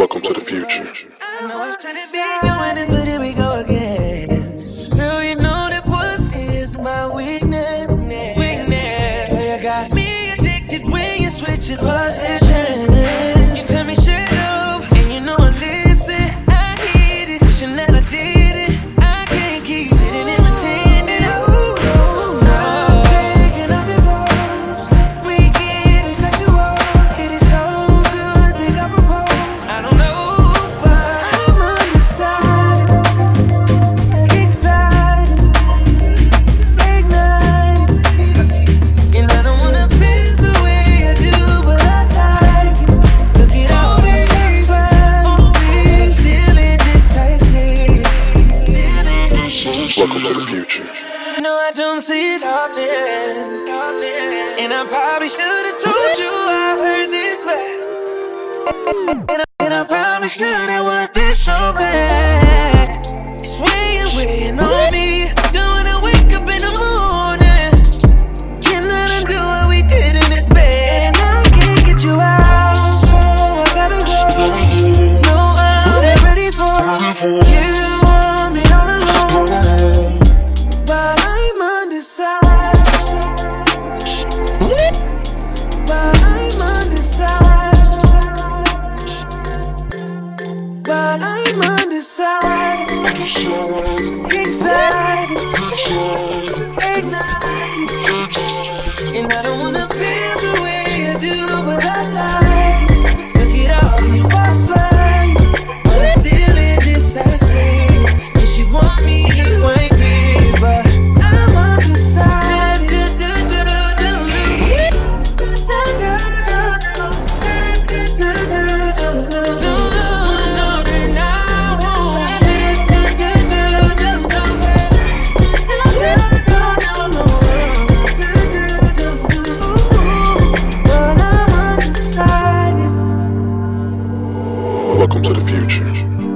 Welcome to the future. I know I shouldn't be doing this, but here we go again. Girl, you know that pussy is my. Weakness. Future. No, I don't see it often. And I probably should have told you I heard this way. And I, probably should have want this so bad. It's weighing, weighing on me. Don't wanna wake up in the morning. Cannot undo what we did in this bed. And I can't get you out, so I gotta go. No, I'm not ready for you. But I'm undecided. Excited. Ignited. And I don't wanna feel the way you do, but I like it. Look at all these sparks flying. But I'm still indecisive. And she want me to Welcome to the future.